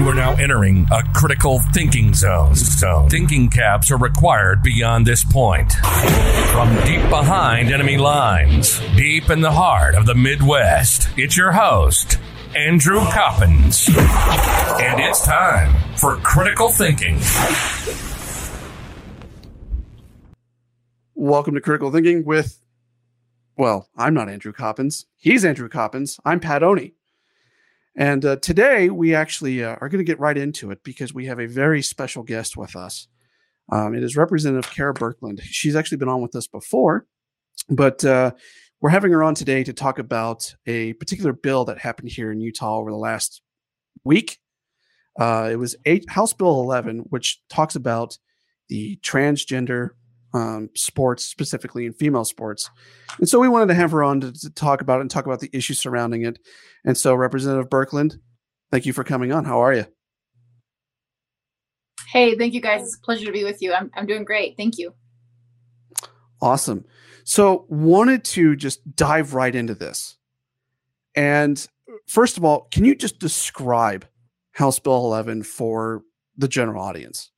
You are now entering a critical thinking zone. zone. Thinking caps are required beyond this point. From deep behind enemy lines, deep in the heart of the Midwest, it's your host, Andrew Coppens. And it's time for critical thinking. Welcome to Critical Thinking with, well, I'm not Andrew Coppens. He's Andrew Coppens. I'm Pat Oney. And uh, today we actually uh, are going to get right into it because we have a very special guest with us. Um, it is Representative Kera Birkeland. She's actually been on with us before, but uh, we're having her on today to talk about a particular bill that happened here in Utah over the last week. Uh, it was House Bill 11, which talks about the transgender um, sports, specifically in female sports. And so we wanted to have her on to, to, talk about it and talk about the issues surrounding it. And so, Representative Birkeland, thank you for coming on. How are you? Hey, thank you guys. It's a pleasure to be with you. I'm, I'm doing great. Thank you. Awesome. So, wanted to just dive right into this. And first of all, can you just describe House Bill 11 for the general audience?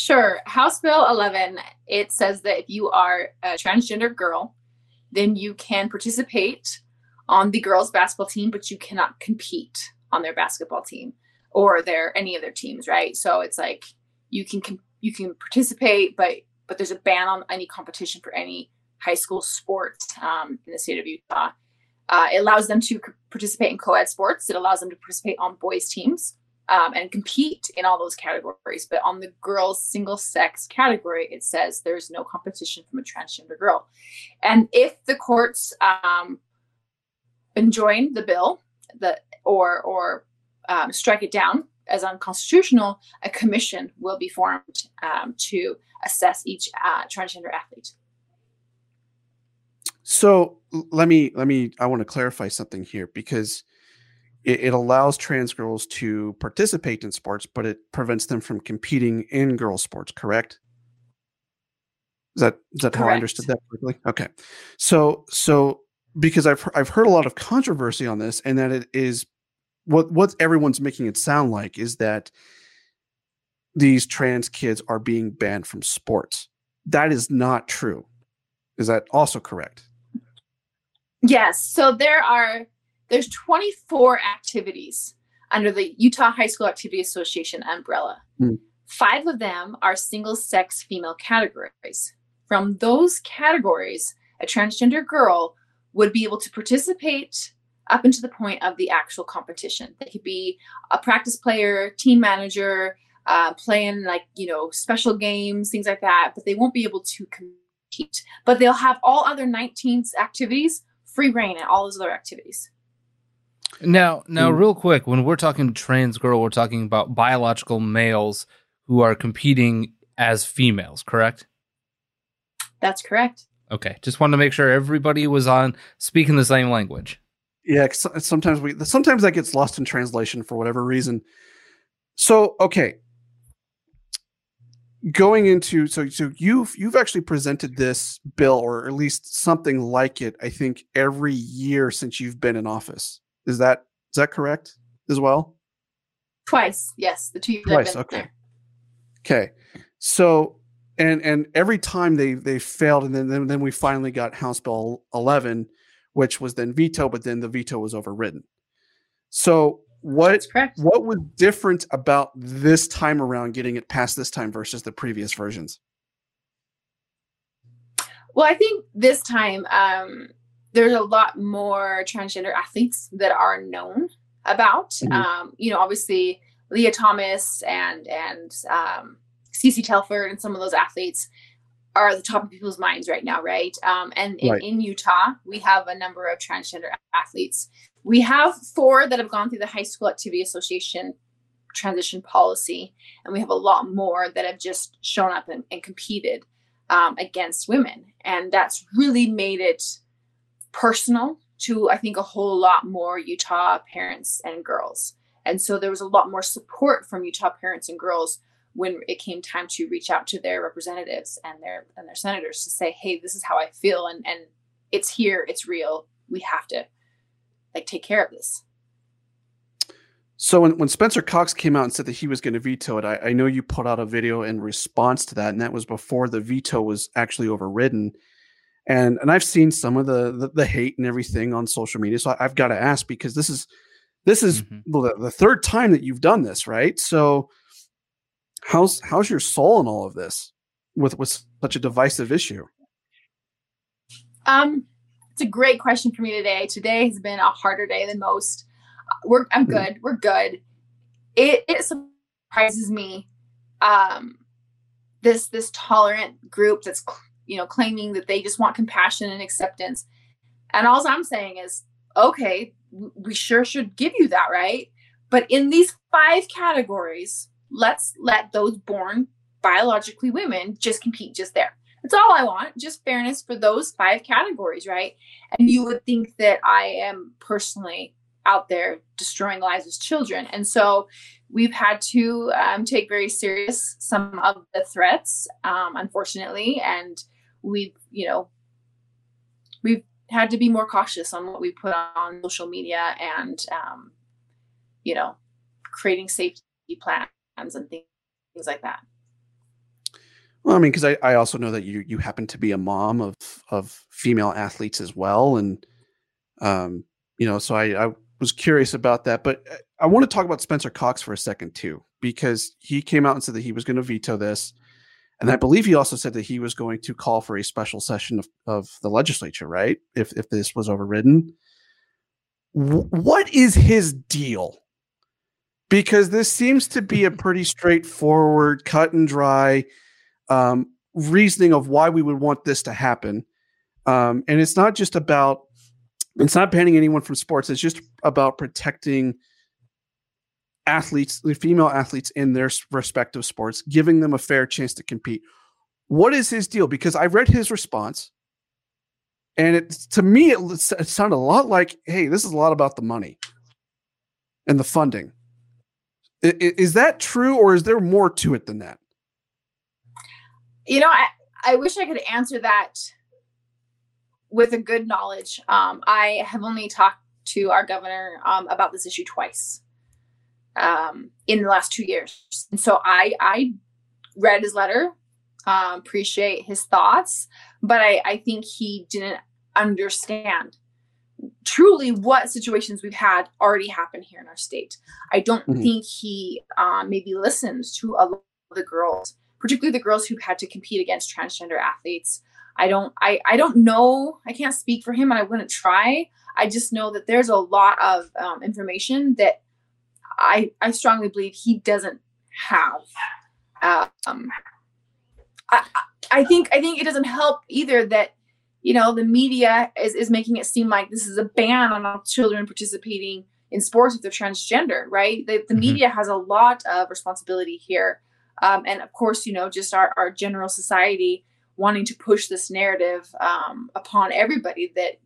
Sure. House Bill 11, it says that if you are a transgender girl, then you can participate on the girls' basketball team, but you cannot compete on their basketball team or their any of their teams, right? So it's like you can you can participate, but but there's a ban on any competition for any high school sport um, in the state of Utah. Uh, it allows them to participate in co-ed sports. It allows them to participate on boys teams um, and compete in all those categories. But on the girls single sex category, it says there's no competition from a transgender girl. And if the courts um, enjoin the bill, the or or um, strike it down as unconstitutional, a commission will be formed um, to assess each uh, transgender athlete. So let me let me I want to clarify something here because it, it, allows trans girls to participate in sports, but it prevents them from competing in girls' sports. Correct? Is that is that correct. how I understood that correctly? Okay, so so because I've I've heard a lot of controversy on this, and that it is what what everyone's making it sound like is that these trans kids are being banned from sports. That is not true. Is that also correct? Yes. So there are there's 24 activities under the Utah High School Activity Association umbrella. Mm. Five of them are single sex female categories. From those categories, a transgender girl would be able to participate up into the point of the actual competition. They could be a practice player, team manager, uh, playing like, you know, special games, things like that, but they won't be able to compete. But they'll have all other 19 activities free reign in all those other activities. Now, now, mm. real quick, when we're talking trans girl, we're talking about biological males who are competing as females, correct? That's correct. Okay, just wanted to make sure everybody was on speaking the same language. Yeah, sometimes we sometimes that gets lost in translation for whatever reason. So, okay, going into so so you've you've actually presented this bill or at least something like it. I think every year since you've been in office. Is that is that correct as well? Twice, yes. The two twice. Okay. There. Okay. So and and every time they they failed, and then then, then we finally got House Bill 11, which was then vetoed, but then the veto was overridden. So what what was different about this time around getting it passed this time versus the previous versions? Well, I think this time um, there's a lot more transgender athletes that are known about. Mm-hmm. Um, you know, obviously Lia Thomas and and um, Cece Telfer and some of those athletes are at the top of people's minds right now, right? Um, and in, right. in Utah, we have a number of transgender athletes. We have four that have gone through the High School Activity Association transition policy, and we have a lot more that have just shown up and, and competed um, against women. And that's really made it personal to, I think, a whole lot more Utah parents and girls. And so there was a lot more support from Utah parents and girls when it came time to reach out to their representatives and their and their senators to say, hey, this is how I feel and and it's here, it's real. We have to like take care of this. So when, when Spencer Cox came out and said that he was going to veto it, I, I know you put out a video in response to that, and that was before the veto was actually overridden. And and I've seen some of the the, the hate and everything on social media. So I, have got to ask because this is this is mm-hmm. the, the third time that you've done this, right? So how's how's your soul in all of this with with such a divisive issue? Um, it's a great question for me today. Today has been a harder day than most. We're I'm hmm. good. We're good. It it surprises me. Um, this this tolerant group that's you know claiming that they just want compassion and acceptance, and all I'm saying is, okay, we sure should give you that, right? But in these five categories, let's let those born biologically women just compete just there. That's all I want, just fairness for those five categories, right? And you would think that I am personally out there destroying lives of children. And so we've had to um, take very serious some of the threats, um, unfortunately, and we've, you know, we've had to be more cautious on what we put on social media and, um, you know, creating safety plans and things, things like that. Well, I mean, because I, I also know that you you happen to be a mom of of female athletes as well, and um, you know, so I, I was curious about that. But uh, I want to talk about Spencer Cox for a second too, because he came out and said that he was going to veto this, and I believe he also said that he was going to call for a special session of, of the legislature, right? If if this was overridden, w- what is his deal? because this seems to be a pretty straightforward, cut and dry um, reasoning of why we would want this to happen. Um, and it's not just about it's not banning anyone from sports. It's just about protecting athletes, the female athletes in their respective sports, giving them a fair chance to compete. What is his deal? Because I read his response, and it to me it, it sounded a lot like, "Hey, this is a lot about the money and the funding." Is that true, or is there more to it than that? You know, I, I wish I could answer that with a good knowledge. Um, I have only talked to our governor um, about this issue twice um, in the last two years, and so I I read his letter, um, appreciate his thoughts, but I I think he didn't understand truly what situations we've had already happen here in our state. I don't mm-hmm. think he um, maybe listens to a lot of the girls, particularly the girls who've had to compete against transgender athletes. I don't I, I don't know. I can't speak for him and I wouldn't try. I just know that there's a lot of um, information that I I strongly believe he doesn't have. Um, I, I think I think it doesn't help either that you know the media is, is making it seem like this is a ban on all children participating in sports if they're transgender right the, the mm-hmm. media has a lot of responsibility here um, and of course you know just our, our general society wanting to push this narrative um, upon everybody that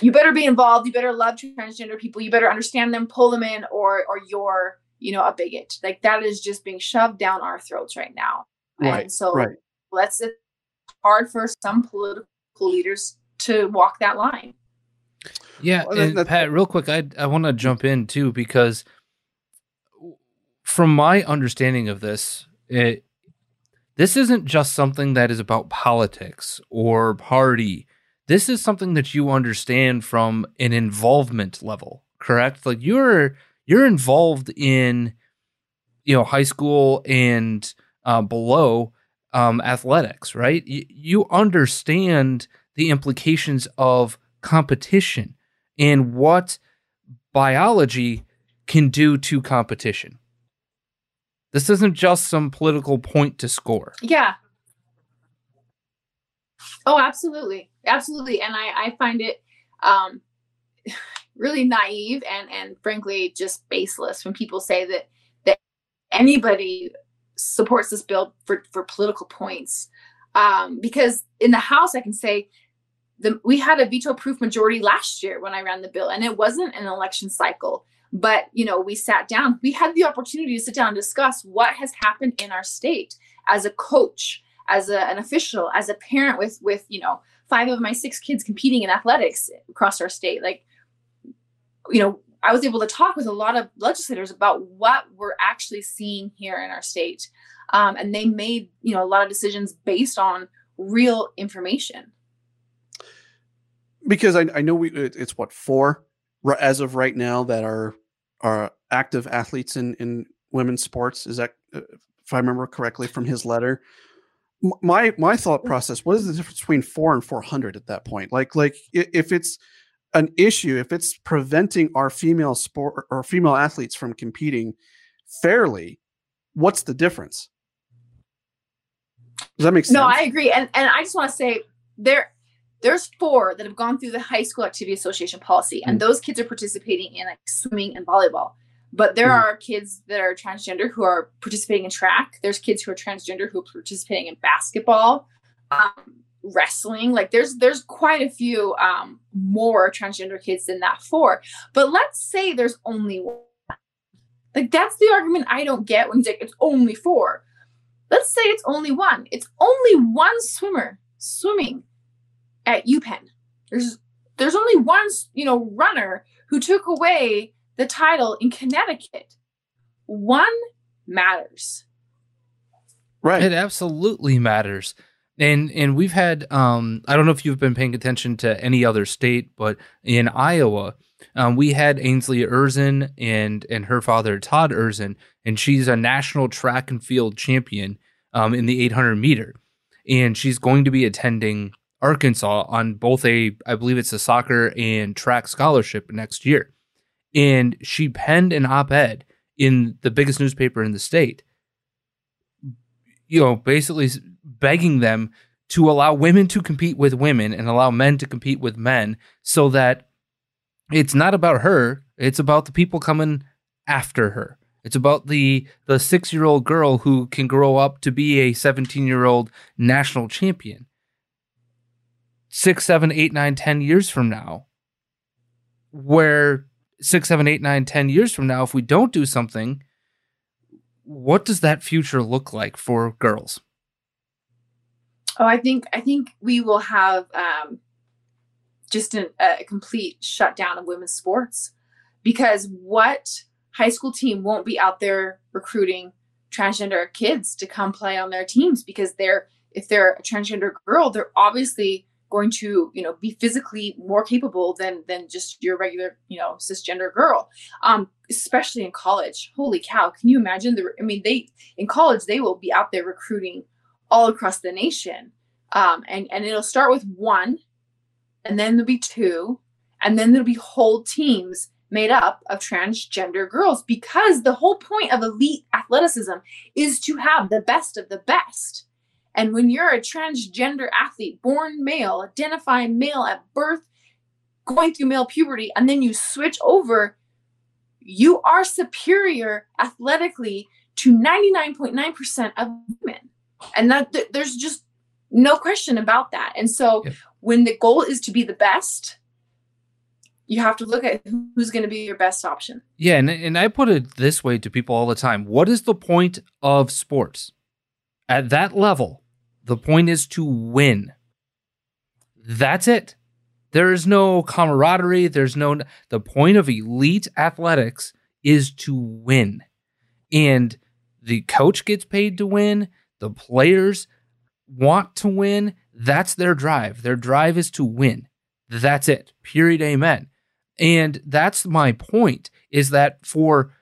you better be involved you better love transgender people you better understand them pull them in or or you're you know a bigot like that is just being shoved down our throats right now right and so right. let's it's hard for some political leaders to walk that line. Yeah, well, and Pat, real quick, I I want to jump in too because from my understanding of this, it this isn't just something that is about politics or party. This is something that you understand from an involvement level, correct? Like you're you're involved in you know high school and uh, below um, athletics, right? Y- you understand the implications of competition and what biology can do to competition. This isn't just some political point to score. Yeah. Oh, absolutely, absolutely, and I I find it um, really naive and and frankly just baseless when people say that that anybody supports this bill for for political points. Um, because in the House, I can say the, we had a veto proof majority last year when I ran the bill, and it wasn't an election cycle. But you know, we sat down. We had the opportunity to sit down and discuss what has happened in our state as a coach, as a, an official, as a parent with with you know five of my six kids competing in athletics across our state. Like, you know, I was able to talk with a lot of legislators about what we're actually seeing here in our state, um, and they made you know a lot of decisions based on real information because I, I know we it's what four as of right now that are are active athletes in in women's sports. Is that uh, if I remember correctly from his letter? My my thought process: What is the difference between four and four hundred at that point? Like like if it's an issue, if it's preventing our female sport or female athletes from competing fairly, what's the difference? Does that make sense? No, I agree, and and I just want to say there there's four that have gone through the high school activity association policy and mm. those kids are participating in like swimming and volleyball but there mm. are kids that are transgender who are participating in track. There's kids who are transgender who are participating in basketball um, wrestling. Like there's there's quite a few um, more transgender kids than that four but let's say there's only one. Like that's the argument i don't get when like, it's only four. Let's say it's only one. It's only one swimmer swimming at UPenn. There's there's only one, you know, runner who took away the title in Connecticut. One matters. Right. It absolutely matters. And and we've had um I don't know if you've been paying attention to any other state, but in Iowa, um, we had Ainsley Erzen and and her father Todd Erzen, and she's a national track and field champion um, in the 800 meter, and she's going to be attending Arkansas on both a, I believe it's a soccer and track scholarship next year. And she penned an op ed in the biggest newspaper in the state, you know, basically begging them to allow women to compete with women and allow men to compete with men so that it's not about her, it's about the people coming after her. It's about the the 6-year-old girl who can grow up to be a 17-year-old national champion six, seven, eight, nine, ten years from now, where six, seven, eight, nine, ten years from now, if we don't do something, what does that future look like for girls? Oh, I think I think we will have um, just an, a complete shutdown of women's sports because what high school team won't be out there recruiting transgender kids to come play on their teams because they're if they're a transgender girl, they're obviously going to you know be physically more capable than than just your regular you know cisgender girl. Um especially in college. Holy cow. Can you imagine the i mean they in college they will be out there recruiting all across the nation. Um and and it'll start with one and then there'll be two and then there'll be whole teams made up of transgender girls because the whole point of elite athleticism is to have the best of the best and when you're a transgender athlete, born male, identifying male at birth, going through male puberty, and then you switch over, you are superior athletically to 99.9% of women. And that th- there's just no question about that. And so yeah. when the goal is to be the best, you have to look at who's going to be your best option. Yeah, and and I put it this way to people all the time. What is the point of sports? At that level, the point is to win. That's it. There is no camaraderie. There's no. The point of elite athletics is to win. And the coach gets paid to win. The players want to win. That's their drive. Their drive is to win. That's it. Period. Amen. And that's my point is that for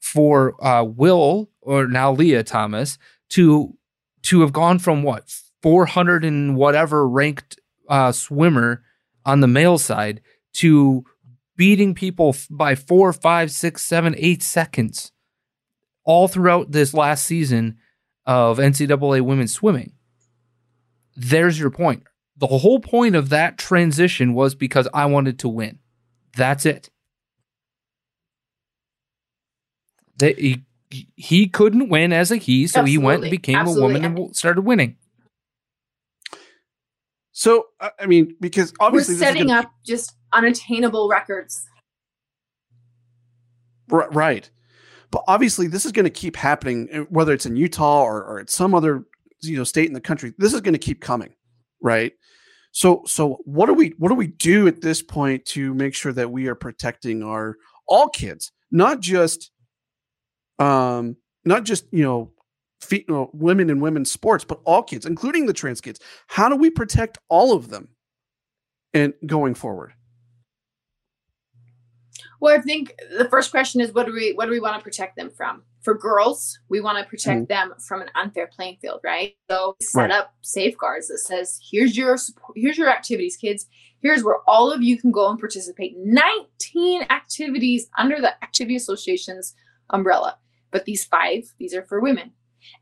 for uh, Will or now Lia Thomas to to have gone from what 400 and whatever ranked uh, swimmer on the male side to beating people by four, five, six, seven, eight seconds all throughout this last season of NCAA women's swimming. There's your point. The whole point of that transition was because I wanted to win. That's it. They, he, he couldn't win as a he, so Absolutely. he went and became Absolutely. a woman and started winning. So I mean, because obviously we're setting gonna... up just unattainable records. Right, but obviously this is going to keep happening, eh, whether it's in Utah or, or at some other you know state in the country. This is going to keep coming, right? So so what do we what do we do at this point to make sure that we are protecting our all kids, not just um not just you know fe- you know, women and women's sports, but all kids, including the trans kids. How do we protect all of them and going forward? Well, I think the first question is what do we what do we want to protect them from? For girls, we want to protect mm-hmm. them from an unfair playing field, right? So set right. up safeguards that says here's your here's your activities, kids. Here's where all of you can go and participate. 19 activities under the activity association's umbrella. But these five, these are for women.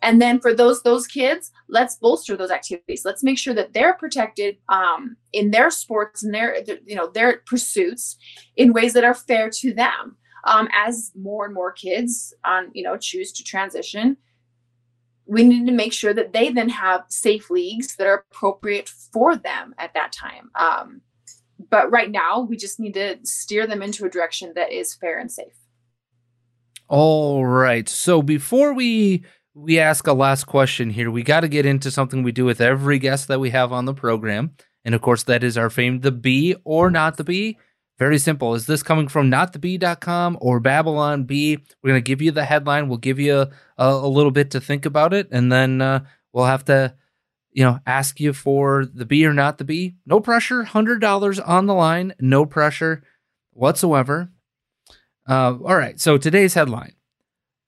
And then for those those kids let's bolster those activities. Let's make sure that they're protected um, in their sports and their you know their pursuits in ways that are fair to them. Um, as more and more kids on you know choose to transition we need to make sure that they then have safe leagues that are appropriate for them at that time. Um, but right now we just need to steer them into a direction that is fair and safe all right so before we we ask a last question here. We got to get into something we do with every guest that we have on the program. And of course, that is our fame, the Bee or not the Bee. Very simple. Is this coming from notthebee.com or Babylon Bee? We're going to give you the headline. We'll give you a, a, little bit to think about it. And then uh, we'll have to, you know, ask you for the Bee or not the Bee. No pressure. $100 on the line. No pressure whatsoever. Uh, all right. So today's headline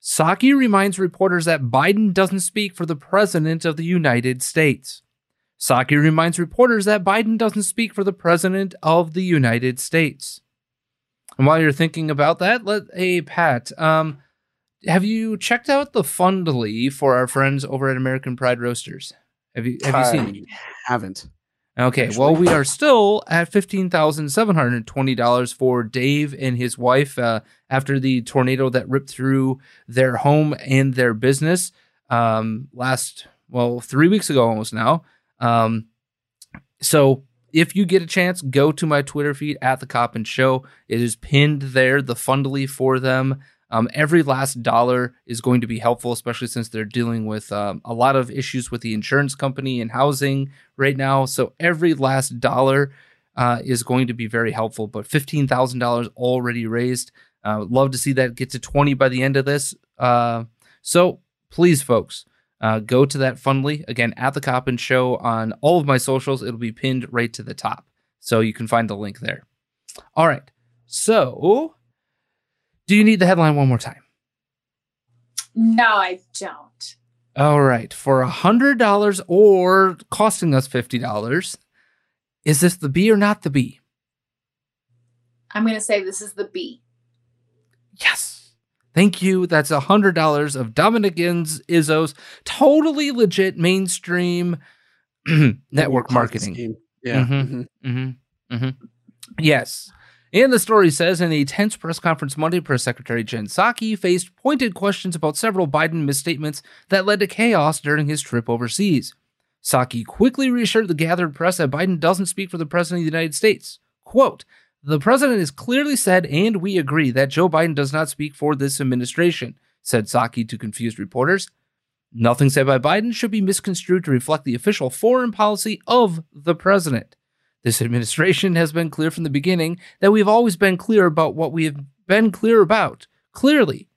Psaki reminds reporters that Biden doesn't speak for the President of the United States. Psaki reminds reporters that Biden doesn't speak for the President of the United States. And while you're thinking about that, let a Pat, um, have you checked out the Fundly for our friends over at American Pride Roasters? Have you have you seen it? Haven't. Okay, Actually. well, we are still at fifteen thousand seven hundred twenty dollars for Dave and his wife uh, after the tornado that ripped through their home and their business um, last well three weeks ago almost now. Um, so if you get a chance, go to my Twitter feed at the Coppens Show. It is pinned there, the Fundly for them. Um, every last dollar is going to be helpful, especially since they're dealing with um, a lot of issues with the insurance company and housing right now. So every last dollar uh, is going to be very helpful. But fifteen thousand dollars already raised. Uh, love to see that get to twenty by the end of this. Uh, so please, folks, uh, go to that Fundly again at the Coppens Show on all of my socials. It'll be pinned right to the top, so you can find the link there. All right, so do you need the headline one more time? No, I don't. All right. For a hundred dollars or costing us fifty dollars, is this the B or not the Bee? I'm gonna say this is the B. Yes. Thank you. That's a hundred dollars of Dominicans Izzo's totally legit mainstream network marketing. Yeah. Mm-hmm, mm-hmm. Mm-hmm. mm-hmm. Yes. And the story says in a tense press conference Monday, Press Secretary Jen Psaki faced pointed questions about several Biden misstatements that led to chaos during his trip overseas. Psaki quickly reassured the gathered press that Biden doesn't speak for the President of the United States. Quote, the President has clearly said, and we agree, that Joe Biden does not speak for this administration, said Psaki to confused reporters. Nothing said by Biden should be misconstrued to reflect the official foreign policy of the President. This administration has been clear from the beginning that we've always been clear about what we have been clear about, clearly.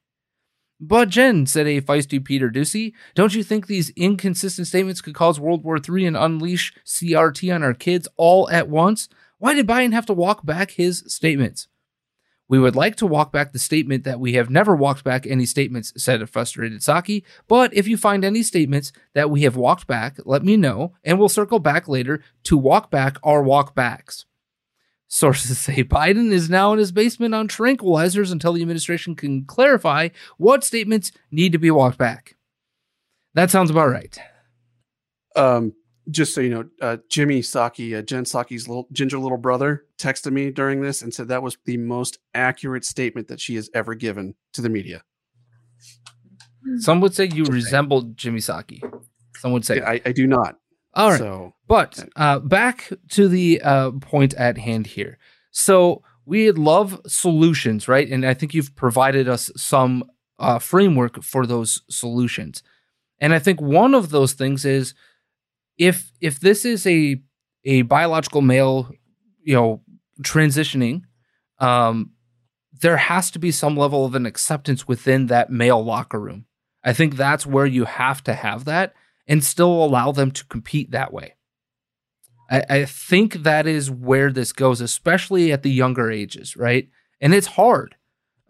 But Jen, said a feisty Peter Doocy, don't you think these inconsistent statements could cause World War III and unleash CRT on our kids all at once? Why did Biden have to walk back his statements? We would like to walk back the statement that we have never walked back any statements, said a frustrated Psaki. But if you find any statements that we have walked back, let me know, and we'll circle back later to walk back our walk backs. Sources say Biden is now in his basement on tranquilizers until the administration can clarify what statements need to be walked back. That sounds about right. Um, just so you know, uh, Jimmy Psaki, uh, Jen Psaki's little ginger little brother, texted me during this and said that was the most accurate statement that she has ever given to the media. Some would say you resembled Jimmy Psaki. Some would say I, I do not. All right. So, but uh, back to the uh, point at hand here. So we love solutions, right? And I think you've provided us some uh, framework for those solutions. And I think one of those things is if if this is a a biological male, you know, transitioning, um, there has to be some level of an acceptance within that male locker room. I think that's where you have to have that and still allow them to compete that way. I, I think that is where this goes, especially at the younger ages, right? And it's hard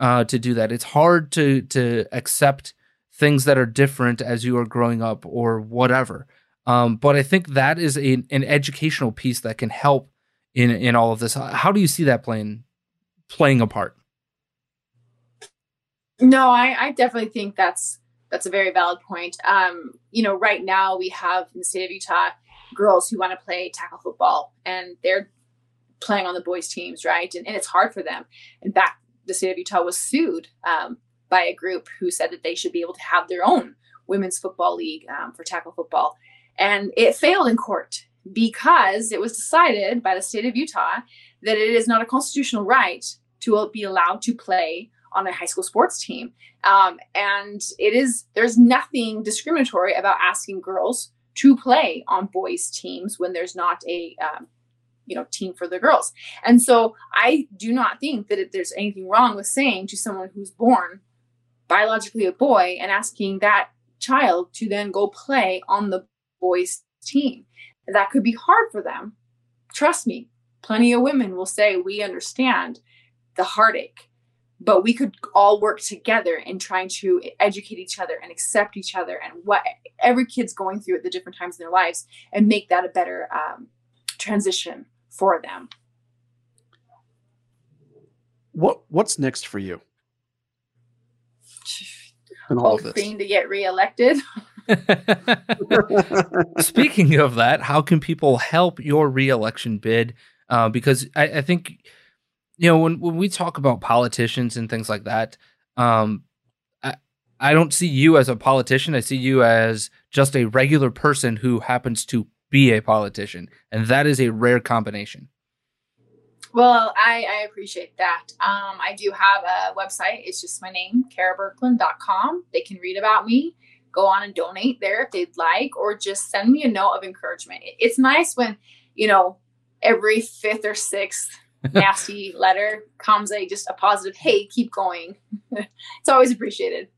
uh, to do that. It's hard to to accept things that are different as you are growing up or whatever. Um, but I think that is a, an educational piece that can help in in all of this. How do you see that playing playing a part? No, I, I definitely think that's that's a very valid point. Um, you know, right now we have in the state of Utah girls who want to play tackle football and they're playing on the boys teams, right? And, and it's hard for them. In fact, the state of Utah was sued um, by a group who said that they should be able to have their own women's football league um, for tackle football. And it failed in court because it was decided by the state of Utah that it is not a constitutional right to be allowed to play on a high school sports team. Um, and it is, there's nothing discriminatory about asking girls to play on boys' teams when there's not a, um, you know, team for the girls. And so I do not think that there's anything wrong with saying to someone who's born biologically a boy and asking that child to then go play on the boys' team. That could be hard for them. Trust me, plenty of women will say, We understand the heartache. But we could all work together in trying to educate each other and accept each other and what every kid's going through at the different times in their lives and make that a better um, transition for them. What what's next for you? In all hoping to get reelected speaking of that how can people help your reelection bid? Uh, because I, I think you know when when we talk about politicians and things like that um i i don't see you as a politician. I see you as just a regular person who happens to be a politician and that is a rare combination. Well i i appreciate that. Um i do have a website. It's just my name kerabirkeland.com they can read about me go on and donate there if they'd like or just send me a note of encouragement. It's nice when you know every fifth or sixth nasty letter comes a just a positive hey keep going. It's always appreciated.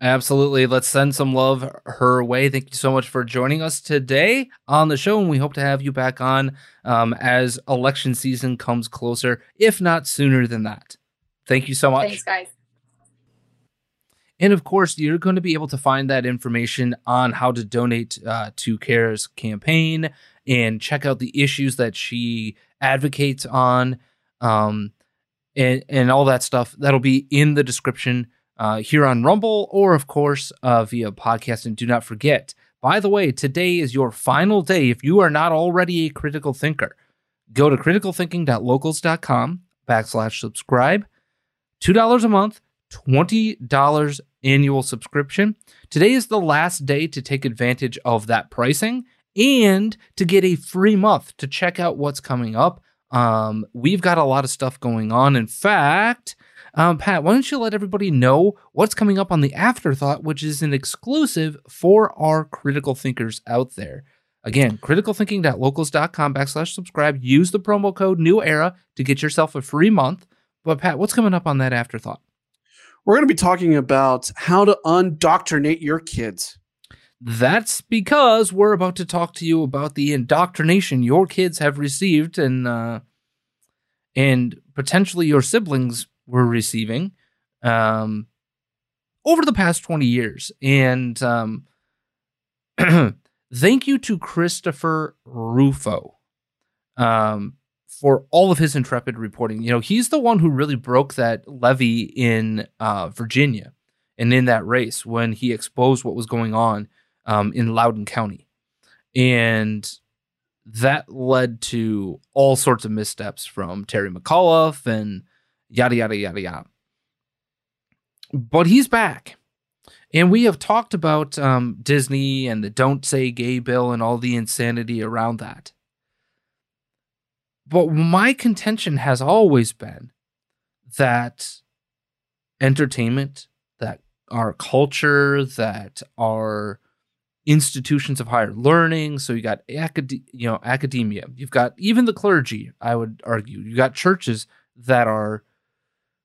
Absolutely. Let's send some love her way. Thank you so much for joining us today on the show and we hope to have you back on um, as election season comes closer if not sooner than that. Thank you so much. Thanks guys and of course, you're going to be able to find that information on how to donate uh, to Kera's campaign and check out the issues that she advocates on, um, and and all that stuff. That'll be in the description uh, here on Rumble, or of course uh, via podcast. And do not forget, by the way, today is your final day. If you are not already a critical thinker, go to criticalthinking.locals.com backslash subscribe. Two dollars a month, twenty dollars annual subscription. Today is the last day to take advantage of that pricing and to get a free month to check out what's coming up. Um, we've got a lot of stuff going on. In fact, um, Pat, why don't you let everybody know what's coming up on the Afterthought, which is an exclusive for our critical thinkers out there. Again, criticalthinking.locals.com backslash subscribe. Use the promo code New Era to get yourself a free month. But Pat, what's coming up on that Afterthought? We're going to be talking about how to undoctrinate your kids. That's because we're about to talk to you about the indoctrination your kids have received and uh, and potentially your siblings were receiving um, over the past 20 years. And um, thank you to Christopher Rufo um, for all of his intrepid reporting. You know, he's the one who really broke that levee in uh, Virginia and in that race when he exposed what was going on um, in Loudoun County. And that led to all sorts of missteps from Terry McAuliffe and yada, yada, yada, yada. But he's back. And we have talked about um, Disney and the Don't Say Gay bill and all the insanity around that. But my contention has always been that entertainment, that our culture, that our institutions of higher learning. So you got acad- you know academia. You've got even the clergy. I would argue you got churches that are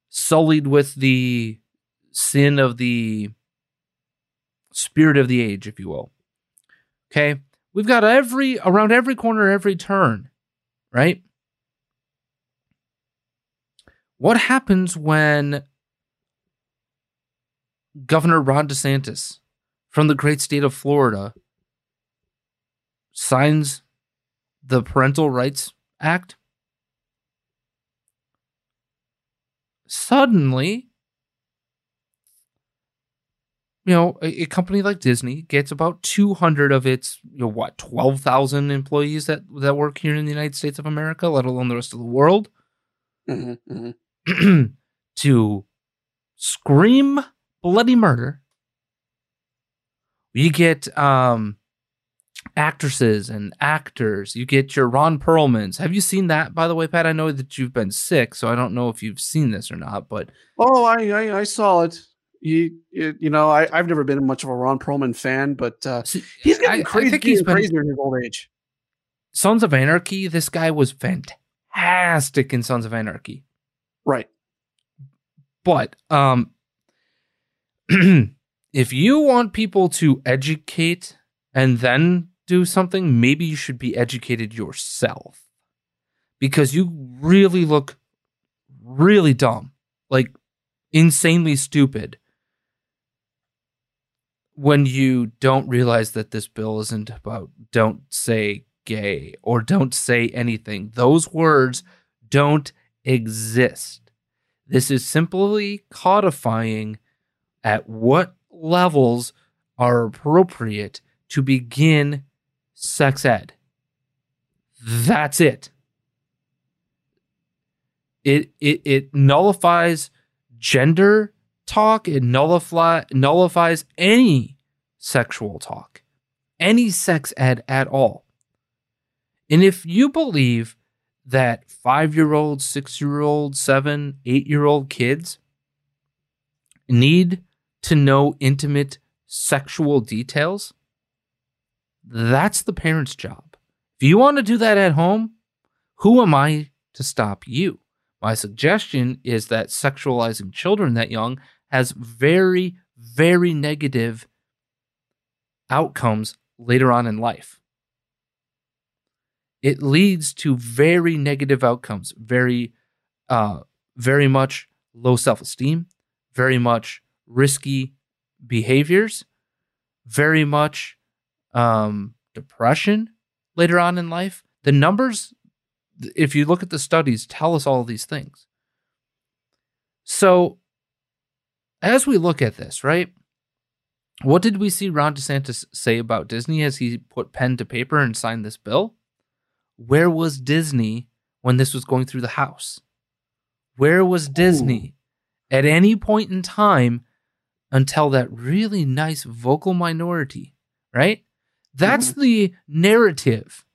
sullied with the sin of the spirit of the age, if you will. Okay, we've got every around every corner, every turn, right? What happens when Governor Ron DeSantis from the great state of Florida signs the Parental Rights Act, suddenly, you know, a, company like Disney gets about 200 of its, you know, what, 12,000 employees that, that work here in the United States of America, let alone the rest of the world, mm-hmm, mm-hmm. to scream bloody murder you get um, actresses and actors. You get your Ron Perlmans. Have you seen that, by the way, Pat? I know that you've been sick, so I don't know if you've seen this or not. But oh, I I, I saw it. You, you, you know, I, I've never been much of a Ron Perlman fan, but uh, he's getting I, crazy. I think he's been, crazier in his old age. Sons of Anarchy. This guy was fantastic in Sons of Anarchy. Right. But um if you want people to educate and then do something, maybe you should be educated yourself because you really look really dumb, like insanely stupid when you don't realize that this bill isn't about don't say gay or don't say anything. Those words don't exist. This is simply codifying at what levels are appropriate to begin sex ed. That's it. It it it nullifies gender talk, it nullify, nullifies any sexual talk, any sex ed at all. And if you believe that five year old, six year old, seven, eight year old kids need to know intimate sexual details, that's the parent's job. If you want to do that at home, who am I to stop you? My suggestion is that sexualizing children that young has very, very negative outcomes later on in life. It leads to very negative outcomes, very, uh, very much low self esteem, very much risky behaviors, very much um, depression later on in life. The numbers, if you look at the studies, tell us all these things. So, as we look at this, right? What did we see Ron DeSantis say about Disney as he put pen to paper and signed this bill? Where was Disney when this was going through the House? Where was Disney Ooh. at any point in time until that really nice vocal minority, right? That's mm-hmm. the narrative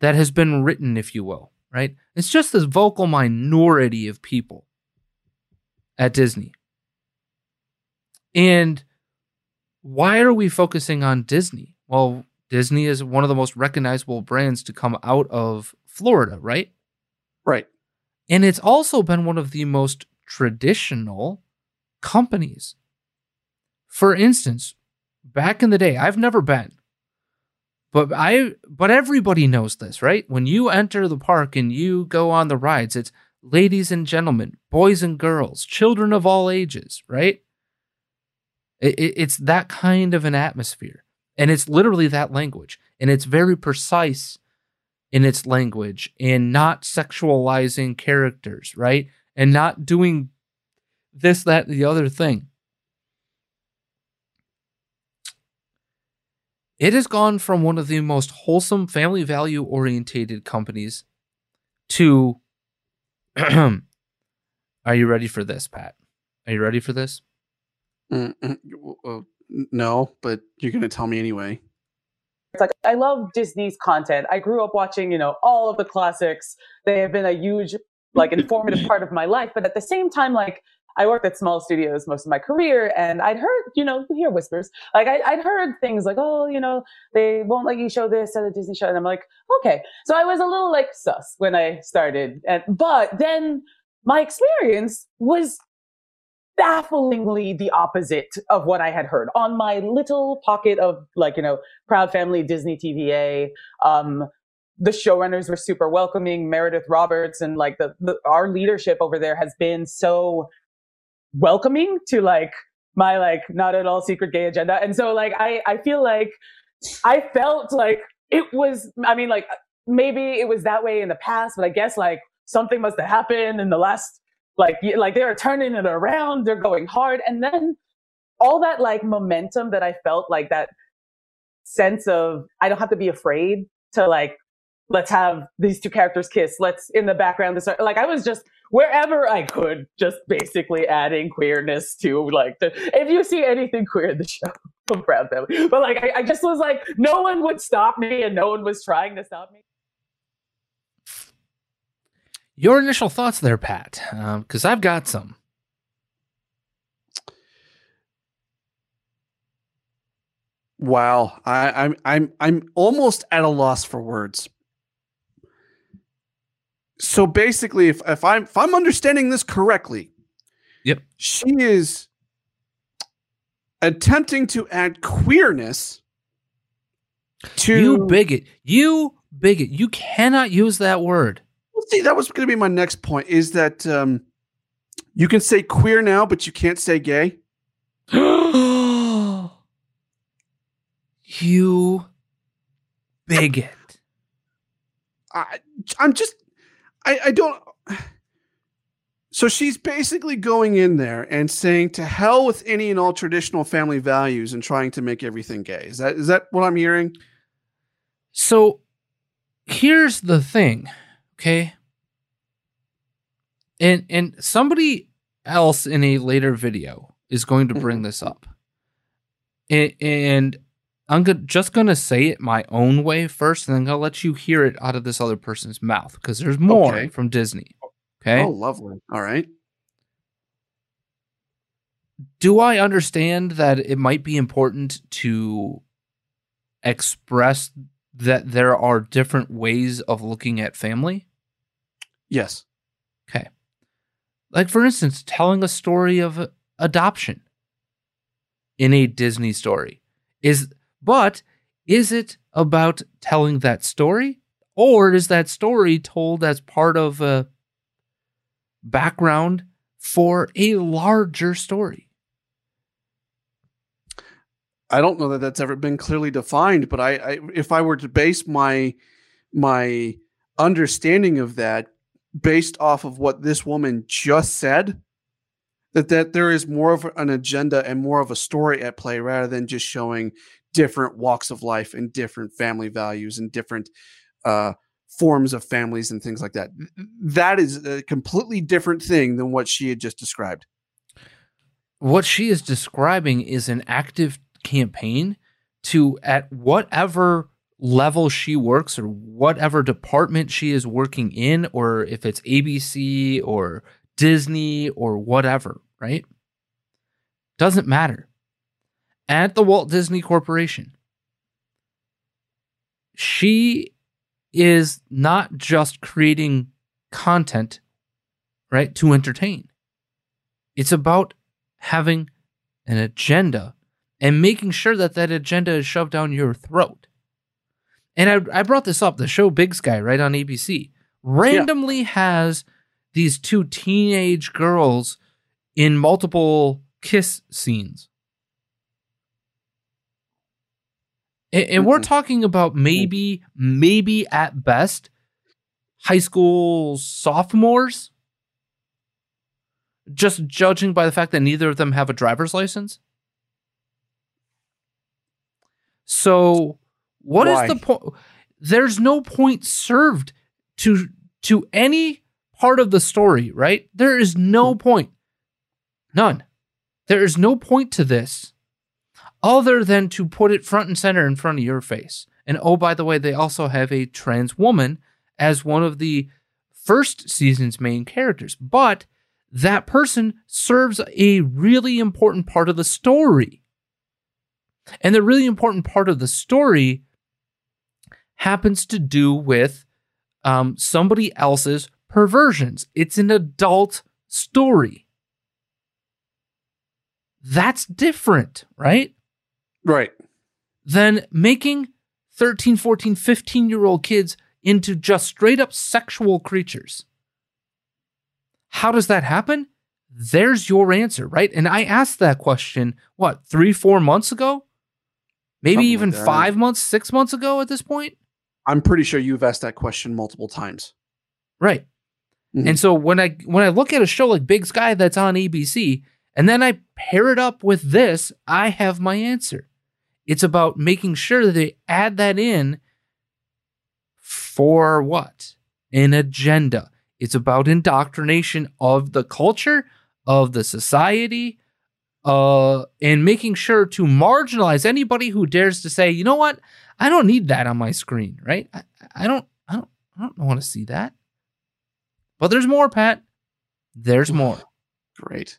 that has been written, if you will, right? It's just this vocal minority of people at Disney. And why are we focusing on Disney? Well, Disney is one of the most recognizable brands to come out of Florida, right? Right. And it's also been one of the most traditional companies. For instance, back in the day, I've never been, but I but everybody knows this, right? When you enter the park and you go on the rides, it's ladies and gentlemen, boys and girls, children of all ages, right? It, it, it's that kind of an atmosphere. And it's literally that language. And it's very precise in its language and not sexualizing characters, right? And not doing this, that, the other thing. It has gone from one of the most wholesome, family value orientated companies to. Are you ready for this, Pat? Are you ready for this? Mm, no, but you're going to tell me anyway. It's like I love Disney's content. I grew up watching, you know, all of the classics. They have been a huge, like, informative part of my life. But at the same time, like, I worked at small studios most of my career and I'd heard, you know, hear whispers. Like I, would heard things like, oh, you know, they won't let you show this at a Disney show. And I'm like, okay. So I was a little like sus when I started. And, but then my experience was bafflingly the opposite of what I had heard on my little pocket of like, you know, proud family Disney TVA. Um, the showrunners were super welcoming. Meredith Roberts and like the, the our leadership over there has been so welcoming to like my like not at all secret gay agenda. And so like I I feel like I felt like it was I mean like maybe it was that way in the past, but I guess like something must have happened in the last like like they're turning it around, they're going hard and then all that like momentum that I felt like that sense of I don't have to be afraid to like let's have these two characters kiss. Let's in the background this like I was just wherever I could, just basically adding queerness to like the, if you see anything queer in the show, I'm proud family. But like I, I just was like, no one would stop me and no one was trying to stop me. Your initial thoughts there, Pat, because um, I've got some. Wow, I, I'm I'm I'm almost at a loss for words so basically, if, if I'm if I'm understanding this correctly, yep, she is attempting to add queerness to you bigot. You bigot. You cannot use that word. See, that was going to be my next point. Is that um, you can say queer now, but you can't say gay. you bigot. I, I'm just I, I don't. So she's basically going in there and saying to hell with any and all traditional family values and trying to make everything gay. Is that is that what I'm hearing? So here's the thing, okay? And and somebody else in a later video is going to bring mm-hmm. this up. And, and I'm go- just going to say it my own way first, and then I'll let you hear it out of this other person's mouth because there's more okay. from Disney. Okay. Oh, lovely. All right. Do I understand that it might be important to express that there are different ways of looking at family? Yes. Okay. Like, for instance, telling a story of adoption in a Disney story is but is it about telling that story? Or is that story told as part of a background for a larger story? I don't know that that's ever been clearly defined, but I, I if I were to base my my understanding of that based off of what this woman just said, that that there is more of an agenda and more of a story at play rather than just showing different walks of life and different family values and different uh, forms of families and things like that. That is a completely different thing than what she had just described. What she is describing is an active campaign to, at whatever level she works or whatever department she is working in, or if it's ABC or Disney or whatever, right? Doesn't matter at the Walt Disney Corporation. She is not just creating content, right, to entertain. It's about having an agenda and making sure that that agenda is shoved down your throat. And I, I brought this up the show Big Sky, right on ABC, randomly yeah. has these two teenage girls in multiple kiss scenes. And, and we're talking about maybe, maybe at best, high school sophomores just judging by the fact that neither of them have a driver's license. So, what Why? is the point? There's no point served to to any part of the story, right? There is no hmm. point. None. There is no point to this other than to put it front and center in front of your face. And oh, by the way, they also have a trans woman as one of the first season's main characters. But that person serves a really important part of the story. And the really important part of the story happens to do with um, somebody else's perversions. It's an adult story. That's different, right? Right. Than making 13, 14, 15 year old kids into just straight up sexual creatures. How does that happen? There's your answer, right? And I asked that question, what, three, four months ago? Maybe Something even like five months, six months ago at this point? I'm pretty sure you've asked that question multiple times. Right. Mm-hmm. And so when I when I look at a show like Big Sky that's on ABC, and then I pair it up with this, I have my answer. It's about making sure that they add that in for what? An agenda. It's about indoctrination of the culture, of the society, uh, and making sure to marginalize anybody who dares to say, you know what, I don't need that on my screen, right? I, I don't, I don't, I don't want to see that. But there's more, Pat. There's more. Great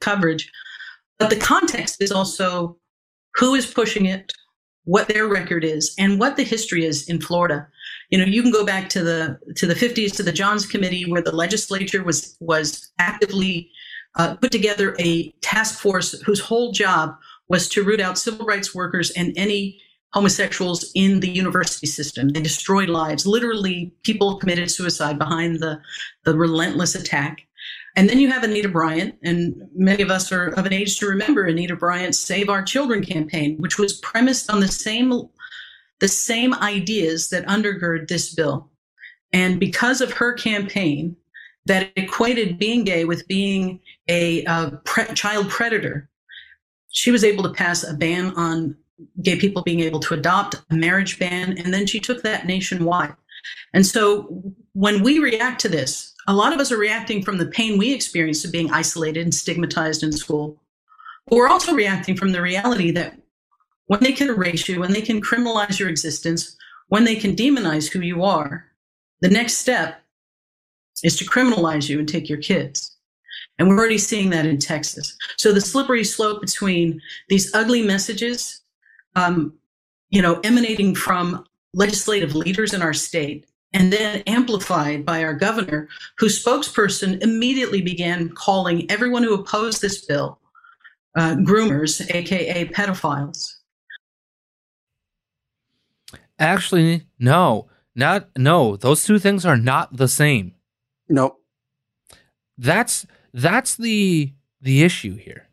coverage, but the context is also who is pushing it, what their record is, and what the history is in Florida you know you can go back to the to the 50s to the johns committee where the legislature was was actively uh, put together a task force whose whole job was to root out civil rights workers and any homosexuals in the university system. They destroyed lives. Literally people committed suicide behind the the relentless attack. And then you have Anita Bryant, and many of us are of an age to remember Anita Bryant's Save Our Children campaign, which was premised on the same the same ideas that undergird this bill. And because of her campaign, that equated being gay with being a uh, pre- child predator, she was able to pass a ban on gay people being able to adopt, a marriage ban, and then she took that nationwide. And so when we react to this, a lot of us are reacting from the pain we experienced of being isolated and stigmatized in school. But we're also reacting from the reality that when they can erase you, when they can criminalize your existence, when they can demonize who you are, the next step is to criminalize you and take your kids. And we're already seeing that in Texas. So the slippery slope between these ugly messages, um, you know, emanating from legislative leaders in our state and then amplified by our governor, whose spokesperson immediately began calling everyone who opposed this bill uh, groomers, aka pedophiles. Actually, no, not no. Those two things are not the same. Nope. That's that's the the issue here.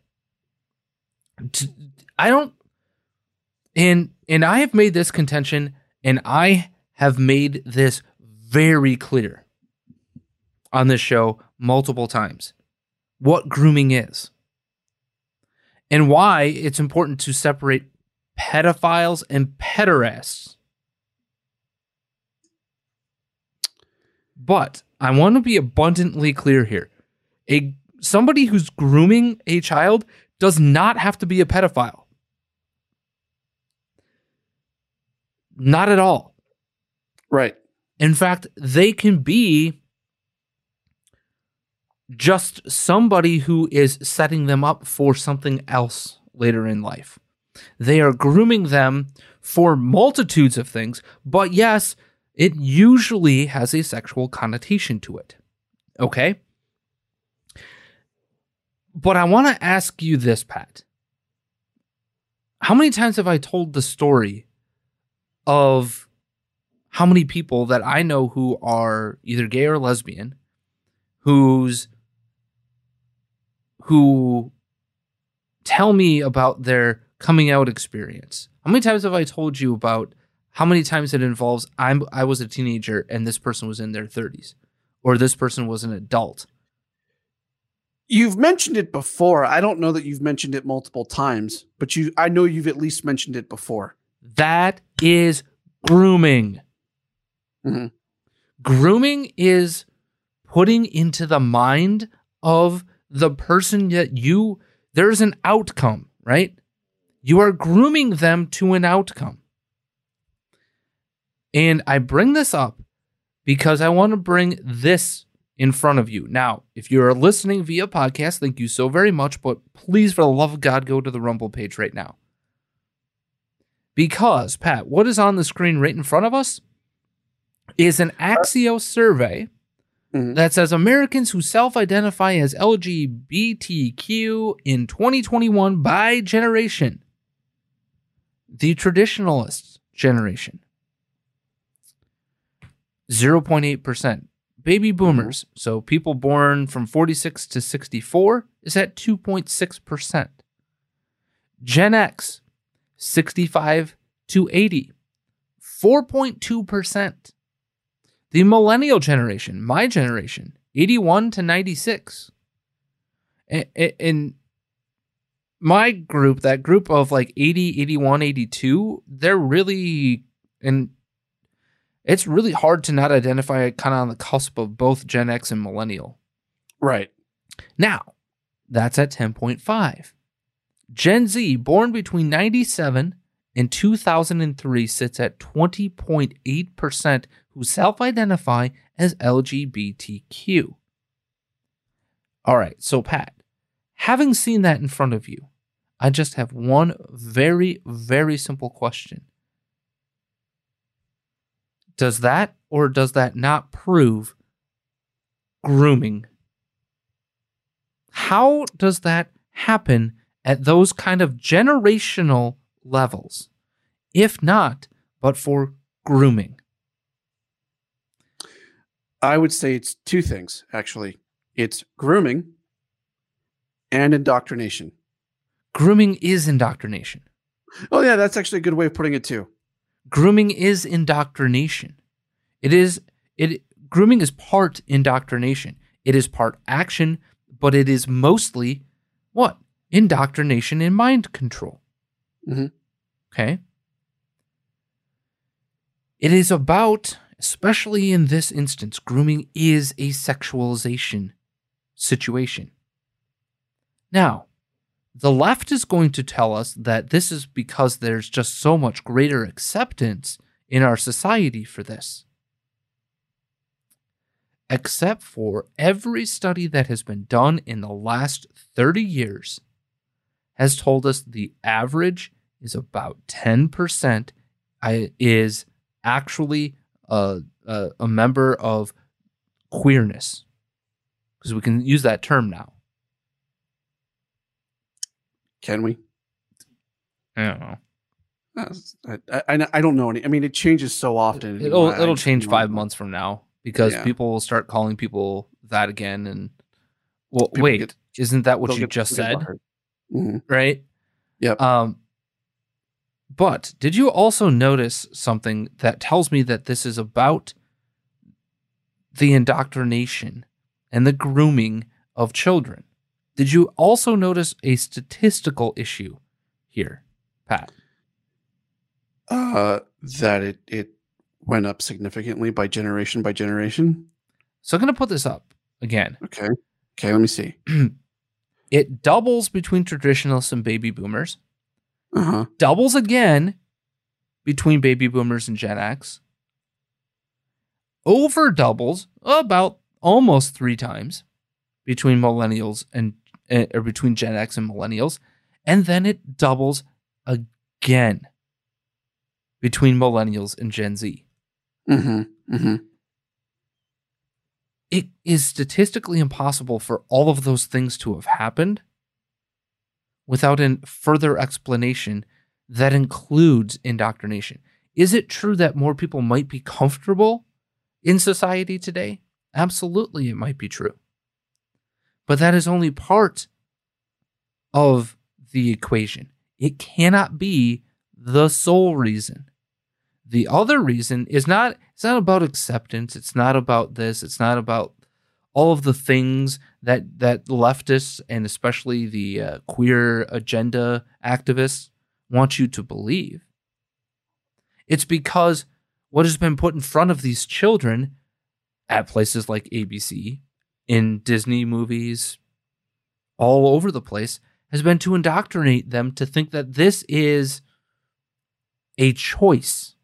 I don't and and I have made this contention and I have made this very clear on this show multiple times what grooming is and why it's important to separate pedophiles and pederasts. But I want to be abundantly clear here. A somebody who's grooming a child does not have to be a pedophile. Not at all. Right. In fact, they can be just somebody who is setting them up for something else later in life. They are grooming them for multitudes of things, but yes, it usually has a sexual connotation to it. Okay? But I want to ask you this, Pat. How many times have I told the story of how many people that I know who are either gay or lesbian who's who tell me about their coming out experience. How many times have I told you about how many times it involves I'm I was a teenager and this person was in their 30s or this person was an adult? You've mentioned it before. I don't know that you've mentioned it multiple times, but you I know you've at least mentioned it before. That is grooming. Mm-hmm. Grooming is putting into the mind of the person that you there's an outcome, right? You are grooming them to an outcome. And I bring this up because I want to bring this in front of you. Now, if you're listening via podcast, thank you so very much, but please, for the love of God, go to the Rumble page right now. Because, Pat, what is on the screen right in front of us is an Axios survey mm-hmm. that says Americans who self identify as LGBTQ in 2021 by generation, the traditionalist generation, 0.8%. Baby boomers, mm-hmm. so people born from 46 to 64, is at 2.6%. Gen X, 65 to 80, 4.2%. The millennial generation, my generation, 81 to 96. In my group, that group of like 80, 81, 82, they're really, and it's really hard to not identify kind of on the cusp of both Gen X and millennial. Right. Now, that's at 10.5. Gen Z, born between 97 and 2003, sits at 20.8% who self identify as LGBTQ. All right, so Pat, having seen that in front of you, I just have one very, very simple question. Does that or does that not prove grooming? How does that happen at those kind of generational levels? If not, but for grooming? I would say it's two things, actually. It's grooming and indoctrination. Grooming is indoctrination. Oh, yeah, that's actually a good way of putting it, too. Grooming is indoctrination. It is, it, grooming is part indoctrination. It is part action, but it is mostly what? Indoctrination and mind control. Mm-hmm. Okay. It is about especially in this instance, grooming is a sexualization situation. Now, the left is going to tell us that this is because there's just so much greater acceptance in our society for this. Except for every study that has been done in the last 30 years has told us the average is about 10% uh, is actually a, a, a member of queerness because we can use that term now. Can we? I don't know. I, I, I don't know any. I mean, it changes so often. It'll it'll change five months from now because yeah. people will start calling people that again. And well, people wait, get, isn't that what you just said? Mm-hmm. Right? Yep. Um, but did you also notice something that tells me that this is about the indoctrination and the grooming of children? Did you also notice a statistical issue here, Pat? Uh, that it it went up significantly by generation by generation. So I'm going to put this up again. Okay. Okay, let me see. it doubles between traditionalists and baby boomers uh-huh. doubles again between baby boomers and Gen X, over doubles about almost three times between millennials and or between Gen X and millennials, and then it doubles again between millennials and Gen Z. Mm-hmm. Mm-hmm. It is statistically impossible for all of those things to have happened without a further explanation that includes indoctrination. Is it true that more people might be comfortable in society today? Absolutely, it might be true. But that is only part of the equation. It cannot be the sole reason. The other reason is not it's not about acceptance, it's not about this, it's not about all of the things that that leftists and especially the uh, queer agenda activists want you to believe. It's because what has been put in front of these children at places like ABC, in Disney movies, all over the place, has been to indoctrinate them to think that this is a choice.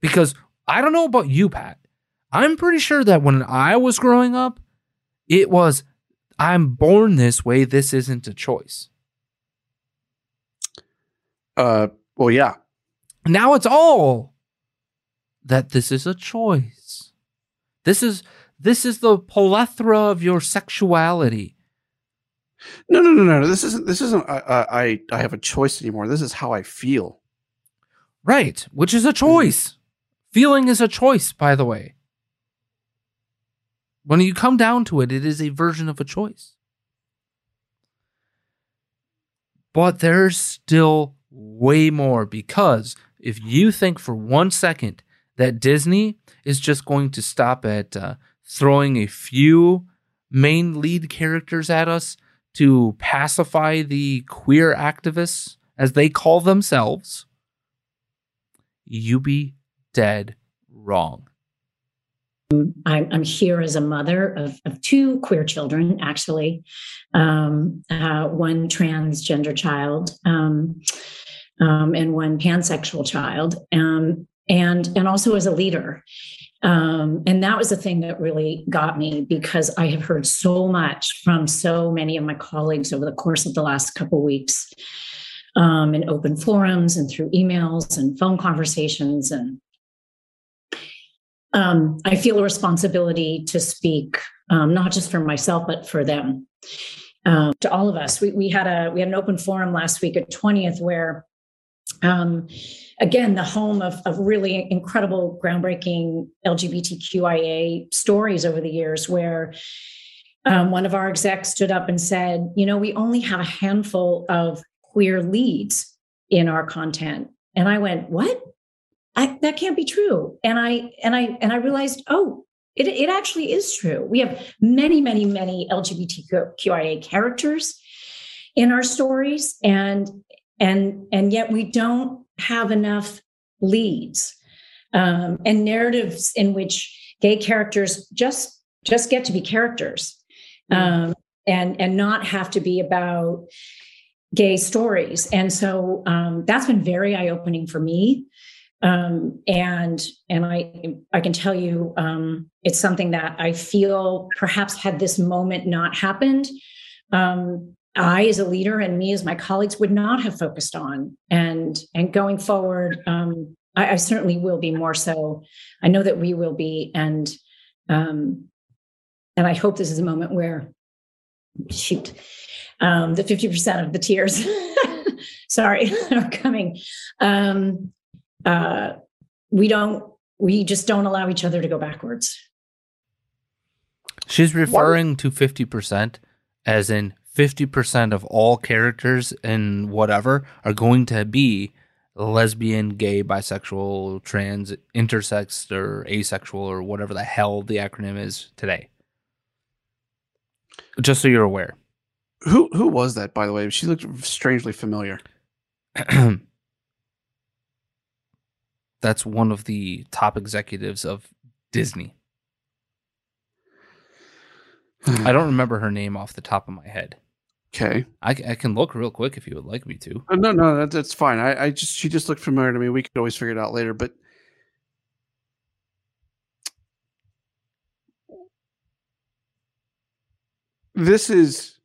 Because I don't know about you, Pat. I'm pretty sure that when I was growing up, it was, I'm born this way. This isn't a choice. Uh, well, yeah. Now it's all that this is a choice. This is this is the plethora of your sexuality. No, no, no, no. no. This isn't. This isn't. I, I, I have a choice anymore. This is how I feel. Right, which is a mm-hmm. choice. Feeling is a choice, by the way. When you come down to it, it is a version of a choice. But there's still way more because if you think for one second that Disney is just going to stop at uh, throwing a few main lead characters at us to pacify the queer activists, as they call themselves, you be dead wrong. I'm, here as a mother of, of two queer children, actually, um, uh, one transgender child um, um, and one pansexual child, um, and and also as a leader. Um, and that was the thing that really got me because I have heard so much from so many of my colleagues over the course of the last couple weeks um, in open forums and through emails and phone conversations. And um, I feel a responsibility to speak, um, not just for myself, but for them. Um, to all of us, we, we had a we had an open forum last week at 20th where um, again, the home of, of really incredible, groundbreaking LGBTQIA stories over the years, where um, one of our execs stood up and said, you know, we only have a handful of queer leads in our content. And I went, what? I, that can't be true. And I and I and I realized, oh, it, it actually is true. We have many, many, many LGBTQIA characters in our stories, and and and yet we don't have enough leads um, and narratives in which gay characters just just get to be characters mm. um, and and not have to be about gay stories and so um, that's been very eye-opening for me um, and and I I can tell you um, it's something that I feel perhaps had this moment not happened, um, I, as a leader, and me as my colleagues, would not have focused on. And and going forward, um, I, I, certainly will be more so. I know that we will be, and um, and I hope this is a moment where, shoot, um, the fifty percent of the tears, sorry, are coming. Um, uh, we don't. We just don't allow each other to go backwards. She's referring what? to fifty percent as in 50% of all characters in whatever are going to be lesbian, gay, bisexual, trans, intersex, or asexual, or whatever the hell the acronym is today. Just so you're aware. Who who was that, by the way? She looked strangely familiar. That's one of the top executives of Disney. I don't remember her name off the top of my head. Okay. I, I can look real quick if you would like me to. Uh, no, no, that, that's fine. I, I just she just looked familiar to me. We could always figure it out later, but this is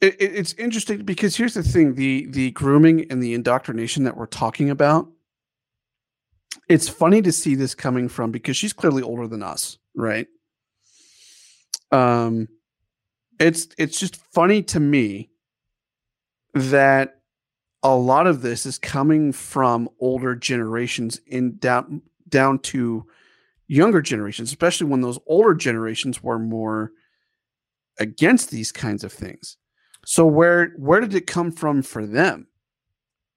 it, it, it's interesting because here's the thing the the grooming and the indoctrination that we're talking about it's funny to see this coming from because she's clearly older than us right um it's it's just funny to me that a lot of this is coming from older generations in down down to younger generations, especially when those older generations were more against these kinds of things. So where where did it come from for them?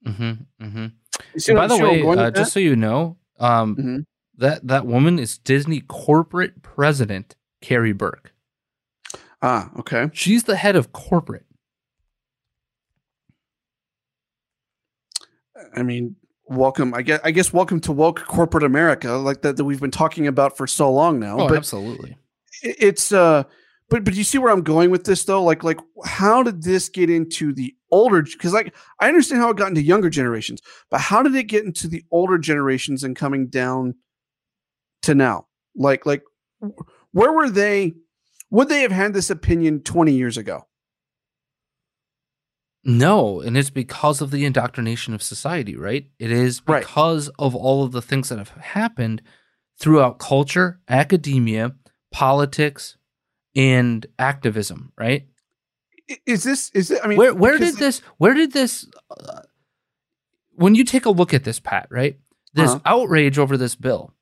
Mm-hmm, mm-hmm. By the way, uh, just so you know, um, mm-hmm. that that woman is Disney corporate president Karey Burke. Ah, okay. She's the head of corporate. I mean, welcome. I guess I guess welcome to woke corporate America, like that that we've been talking about for so long now. Oh, but absolutely. It's uh, but but you see where I'm going with this though? Like like how did this get into the older? Because like I understand how it got into younger generations, but how did it get into the older generations and coming down to now? Like like where were they? Would they have had this opinion 20 years ago? No, and it's because of the indoctrination of society, right? It is because right. of all of the things that have happened throughout culture, academia, politics, and activism, right? Is this is it? I mean, where where did this where did this uh, when you take a look at this, Pat, right? This uh-huh. outrage over this bill.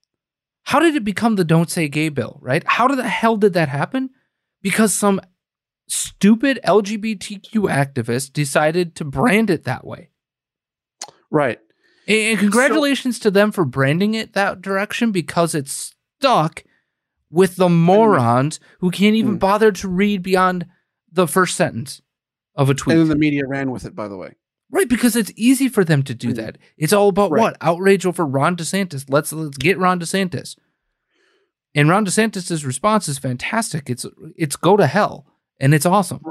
How did it become the "Don't Say Gay" bill? Right? How the hell did that happen? Because some stupid LGBTQ activists decided to brand it that way. Right. And congratulations so, to them for branding it that direction because it's stuck with the morons who can't even mm. bother to read beyond the first sentence of a tweet. And then the media ran with it, by the way. Right, because it's easy for them to do mm. that. It's all about right. what? Outrage over Ron DeSantis. Let's let's get Ron DeSantis. And Ron DeSantis' response is fantastic. It's it's go to hell and it's awesome.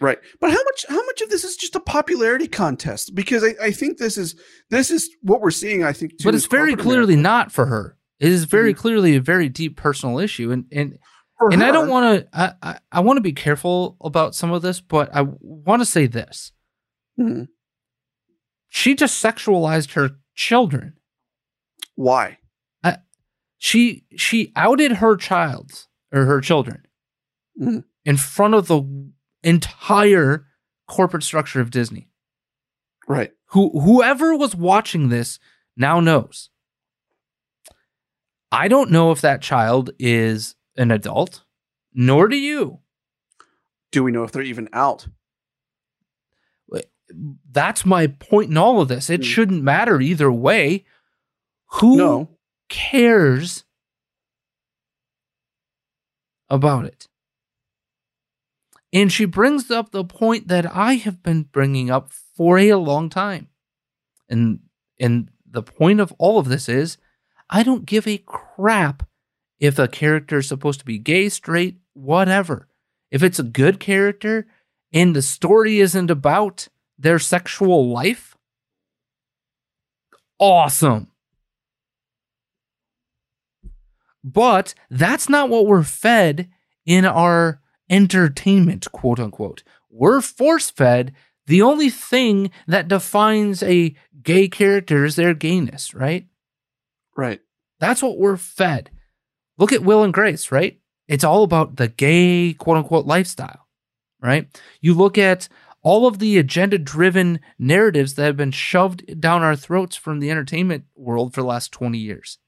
Right. But how much how much of this is just a popularity contest? Because I, I think this is this is what we're seeing, I think But it's very clearly America. not for her. It is very mm-hmm. clearly a very deep personal issue. And and for and her. I don't want to I, I, I want to be careful about some of this, but I want to say this. Mm-hmm. She just sexualized her children. Why? She she outed her child or her children. Mm-hmm in front of the entire corporate structure of Disney. Right. Who whoever was watching this now knows. I don't know if that child is an adult, nor do you. Do we know if they're even out? That's my point in all of this. It mm. shouldn't matter either way. Who no. Cares about it? And she brings up the point that I have been bringing up for a long time. And and the point of all of this is I don't give a crap if a character is supposed to be gay, straight, whatever. If it's a good character and the story isn't about their sexual life, awesome. But that's not what we're fed in our entertainment, quote unquote. We're force fed the only thing that defines a gay character is their gayness, right? Right. That's what we're fed. Look at Will and Grace, right? It's all about the gay, quote unquote, lifestyle, right? You look at all of the agenda driven narratives that have been shoved down our throats from the entertainment world for the last 20 years.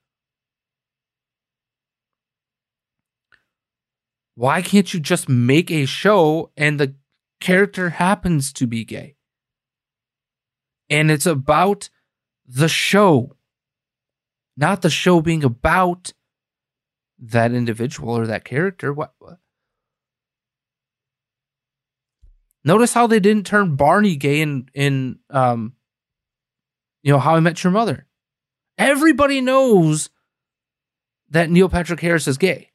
Why can't you just make a show and the character happens to be gay? And it's about the show, not the show being about that individual or that character. What? what? Notice how they didn't turn Barney gay in in um, you know, How I Met Your Mother. Everybody knows that Neil Patrick Harris is gay.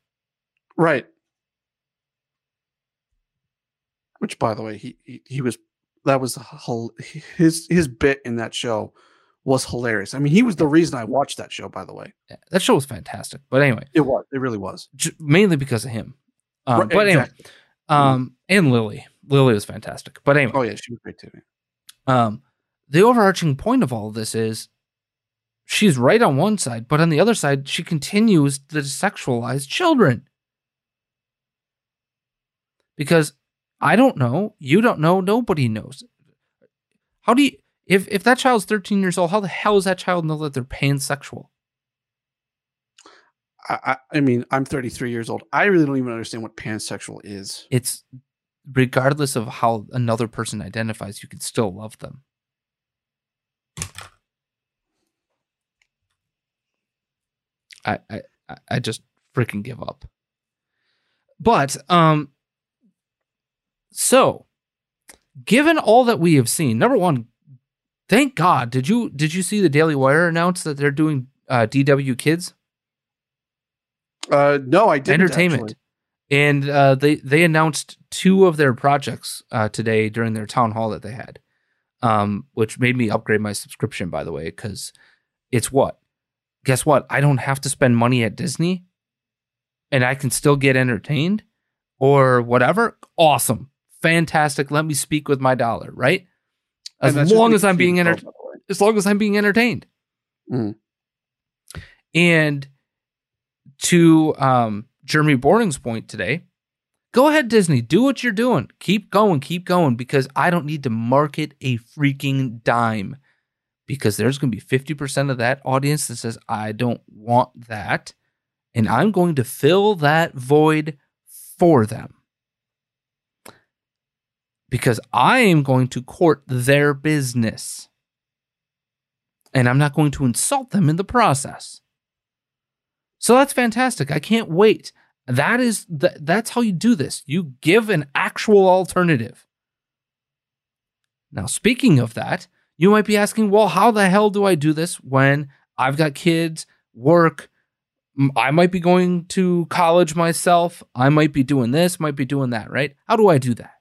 Right. Which by the way he he, he was that was his his bit in that show was hilarious. I mean, he was the reason I watched that show. By the way, yeah, that show was fantastic. But anyway, it was. It really was. Mainly because of him. Um, right, but exactly. anyway, um, and Lily, Lily was fantastic. But anyway, oh yeah, she was great too. Um, the overarching point of all of this is she's right on one side, but on the other side, she continues to sexualize children. Because I don't know. You don't know. Nobody knows. How do you if if that child's 13 years old, how the hell does that child know that they're pansexual? I, I mean, I'm 33 years old. I really don't even understand what pansexual is. It's regardless of how another person identifies, you can still love them. I I I just freaking give up. But um so given all that we have seen, number one, thank God. Did you did you see the Daily Wire announce that they're doing uh, DW Kids? Uh, no, I didn't. Entertainment, actually. and uh, they they announced two of their projects uh, today during their town hall that they had, um, which made me upgrade my subscription. By the way, because it's what? Guess what? I don't have to spend money at Disney, and I can still get entertained, or whatever. Awesome, fantastic. Let me speak with my dollar, right? As long as I'm being entertained as long as I'm being entertained. Mm. And to um, Jeremy Boreing's point today, go ahead, Disney, do what you're doing. Keep going, keep going, because I don't need to market a freaking dime. Because there's going to be 50% of that audience that says, I don't want that. And I'm going to fill that void for them. Because I am going to court their business and I'm not going to insult them in the process. So that's fantastic. I can't wait. That is th- that's how you do this. You give an actual alternative. Now, speaking of that, you might be asking, well, how the hell do I do this when I've got kids, work, I might be going to college myself, I might be doing this, might be doing that, right? How do I do that?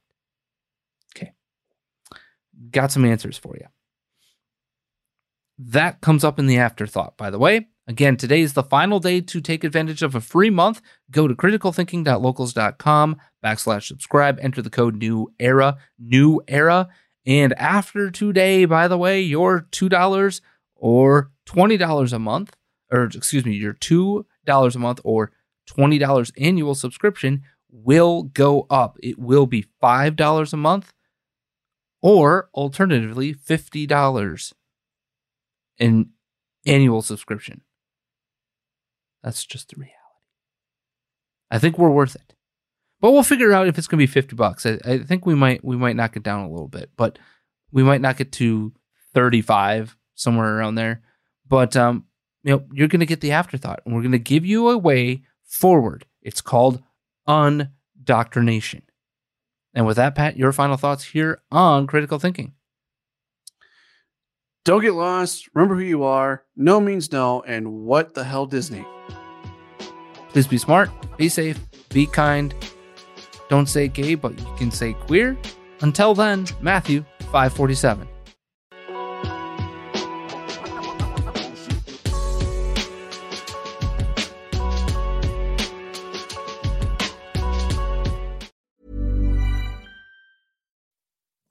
Got some answers for you. That comes up in the afterthought, by the way. Again, today is the final day to take advantage of a free month. Go to criticalthinking.locals.com backslash subscribe, enter the code new era, new era. And after today, by the way, your $2 or $20 a month, or excuse me, your $2 a month or $20 annual subscription will go up. It will be $5 a month or alternatively $50 an annual subscription. That's just the reality. I think we're worth it. But we'll figure out if it's going to be 50 bucks. I, I think we might we might knock it down a little bit, but we might knock it to 35 somewhere around there. But um you know, you're going to get the afterthought and we're going to give you a way forward. It's called undoctrination. And with that, Pat, your final thoughts here on critical thinking. Don't get lost. Remember who you are. No means no. And what the hell, Disney? Please be smart, be safe, be kind. Don't say gay, but you can say queer. Until then, Matthew 547.